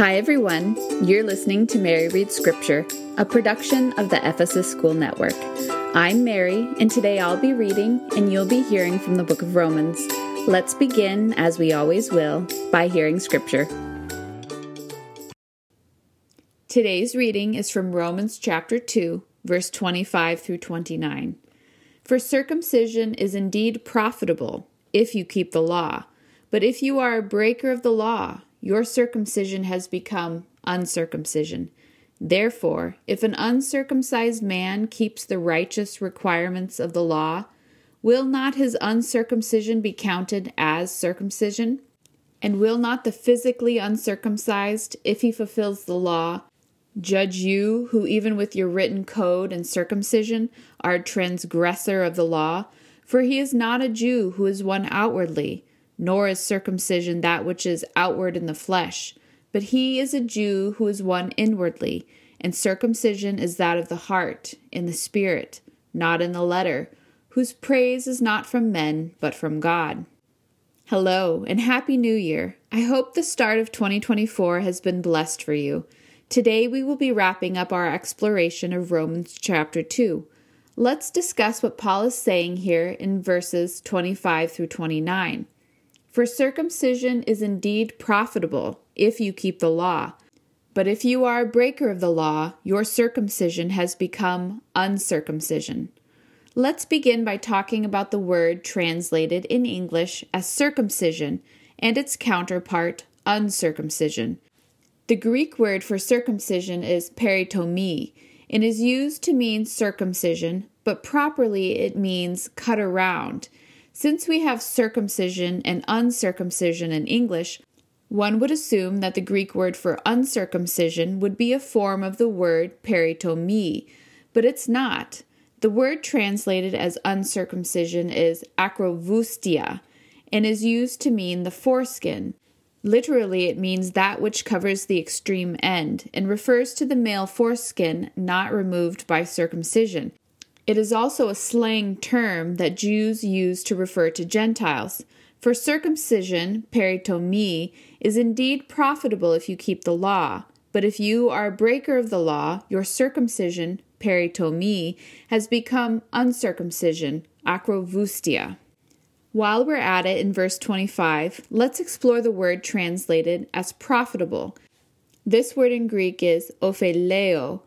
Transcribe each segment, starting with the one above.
Hi, everyone. You're listening to Mary Reads Scripture, a production of the Ephesus School Network. I'm Mary, and today I'll be reading and you'll be hearing from the book of Romans. Let's begin, as we always will, by hearing Scripture. Today's reading is from Romans chapter 2, verse 25 through 29. For circumcision is indeed profitable if you keep the law, but if you are a breaker of the law, your circumcision has become uncircumcision. Therefore, if an uncircumcised man keeps the righteous requirements of the law, will not his uncircumcision be counted as circumcision? And will not the physically uncircumcised, if he fulfills the law, judge you, who even with your written code and circumcision are a transgressor of the law? For he is not a Jew who is one outwardly nor is circumcision that which is outward in the flesh, but he is a Jew who is one inwardly, and circumcision is that of the heart, in the spirit, not in the letter, whose praise is not from men, but from God. Hello, and Happy New Year! I hope the start of 2024 has been blessed for you. Today we will be wrapping up our exploration of Romans chapter 2. Let's discuss what Paul is saying here in verses 25 through 29. For circumcision is indeed profitable if you keep the law. But if you are a breaker of the law, your circumcision has become uncircumcision. Let's begin by talking about the word translated in English as circumcision and its counterpart, uncircumcision. The Greek word for circumcision is peritomii and is used to mean circumcision, but properly it means cut around since we have circumcision and uncircumcision in English, one would assume that the Greek word for uncircumcision would be a form of the word peritomii, but it's not. The word translated as uncircumcision is akrovoustia and is used to mean the foreskin. Literally, it means that which covers the extreme end and refers to the male foreskin not removed by circumcision. It is also a slang term that Jews use to refer to Gentiles. For circumcision, peritomii, is indeed profitable if you keep the law. But if you are a breaker of the law, your circumcision, peritomii, has become uncircumcision, akrovoustia. While we're at it in verse 25, let's explore the word translated as profitable. This word in Greek is opheleo,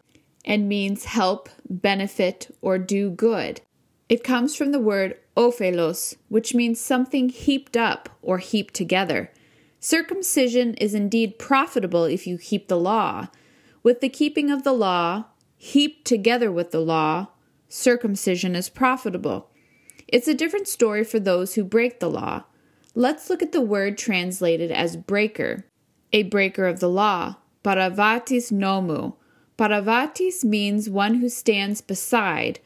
and means help, benefit, or do good. It comes from the word ophelos, which means something heaped up or heaped together. Circumcision is indeed profitable if you keep the law. With the keeping of the law, heaped together with the law, circumcision is profitable. It's a different story for those who break the law. Let's look at the word translated as breaker. A breaker of the law, paravatis nomu, Paravatis means one who stands beside,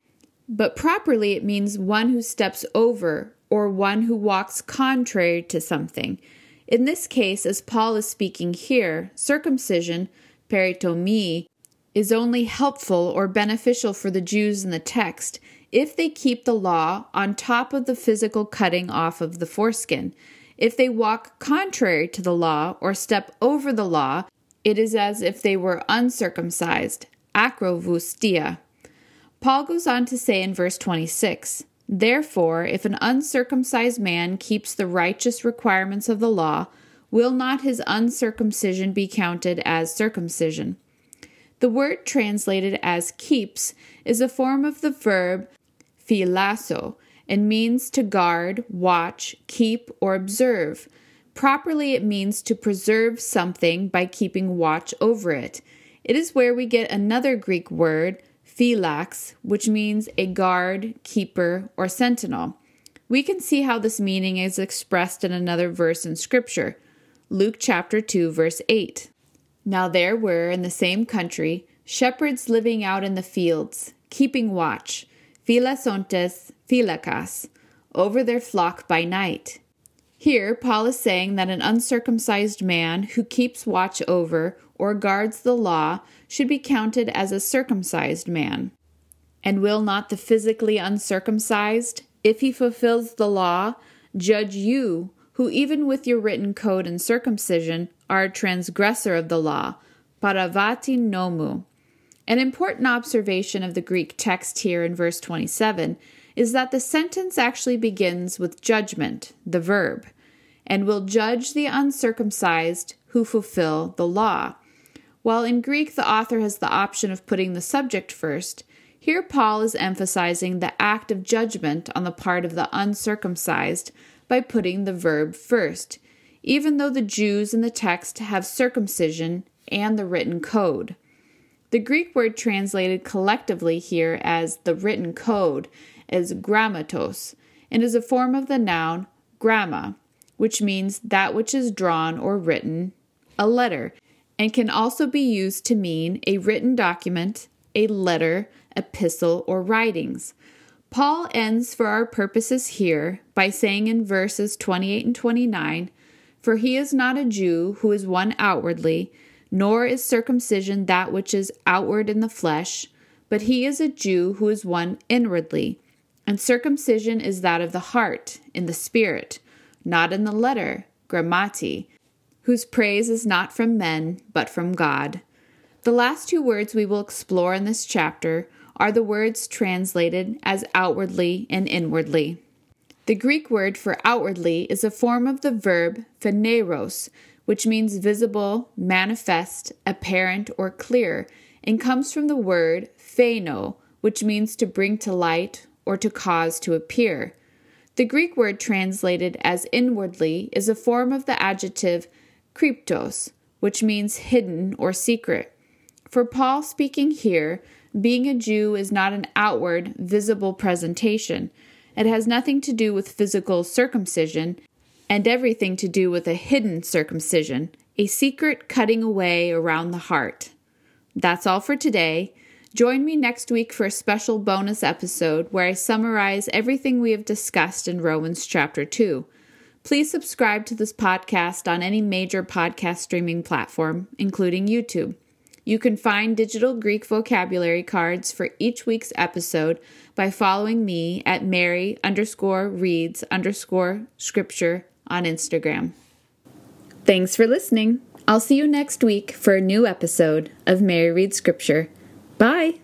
but properly it means one who steps over or one who walks contrary to something. In this case, as Paul is speaking here, circumcision, peritomii, is only helpful or beneficial for the Jews in the text if they keep the law on top of the physical cutting off of the foreskin. If they walk contrary to the law or step over the law, it is as if they were uncircumcised, akrovoustia. Paul goes on to say in verse 26 Therefore, if an uncircumcised man keeps the righteous requirements of the law, will not his uncircumcision be counted as circumcision? The word translated as keeps is a form of the verb philasso and means to guard, watch, keep, or observe. Properly, it means to preserve something by keeping watch over it. It is where we get another Greek word, phylax, which means a guard, keeper, or sentinel. We can see how this meaning is expressed in another verse in Scripture, Luke chapter 2, verse 8. Now there were in the same country shepherds living out in the fields, keeping watch, philasontes, phylakas, over their flock by night. Here, Paul is saying that an uncircumcised man who keeps watch over or guards the law should be counted as a circumcised man. And will not the physically uncircumcised, if he fulfills the law, judge you, who even with your written code and circumcision are a transgressor of the law, paravati nomu. An important observation of the Greek text here in verse 27 is that the sentence actually begins with judgment, the verb, and will judge the uncircumcised who fulfill the law. While in Greek the author has the option of putting the subject first, here Paul is emphasizing the act of judgment on the part of the uncircumcised by putting the verb first, even though the Jews in the text have circumcision and the written code. The Greek word translated collectively here as the written code is grammatos and is a form of the noun gramma, which means that which is drawn or written, a letter, and can also be used to mean a written document, a letter, epistle, or writings. Paul ends for our purposes here by saying in verses 28 and 29 For he is not a Jew who is one outwardly, nor is circumcision that which is outward in the flesh, but he is a Jew who is one inwardly. And circumcision is that of the heart, in the spirit, not in the letter, grammati, whose praise is not from men, but from God. The last two words we will explore in this chapter are the words translated as outwardly and inwardly. The Greek word for outwardly is a form of the verb phaneros, which means visible, manifest, apparent, or clear, and comes from the word pheno, which means to bring to light or to cause to appear. The Greek word translated as inwardly is a form of the adjective kryptos, which means hidden or secret. For Paul speaking here, being a Jew is not an outward, visible presentation. It has nothing to do with physical circumcision and everything to do with a hidden circumcision, a secret cutting away around the heart. That's all for today. Join me next week for a special bonus episode where I summarize everything we have discussed in Romans chapter 2. Please subscribe to this podcast on any major podcast streaming platform, including YouTube. You can find digital Greek vocabulary cards for each week's episode by following me at Mary underscore reads underscore scripture on Instagram. Thanks for listening. I'll see you next week for a new episode of Mary Reads Scripture. Bye.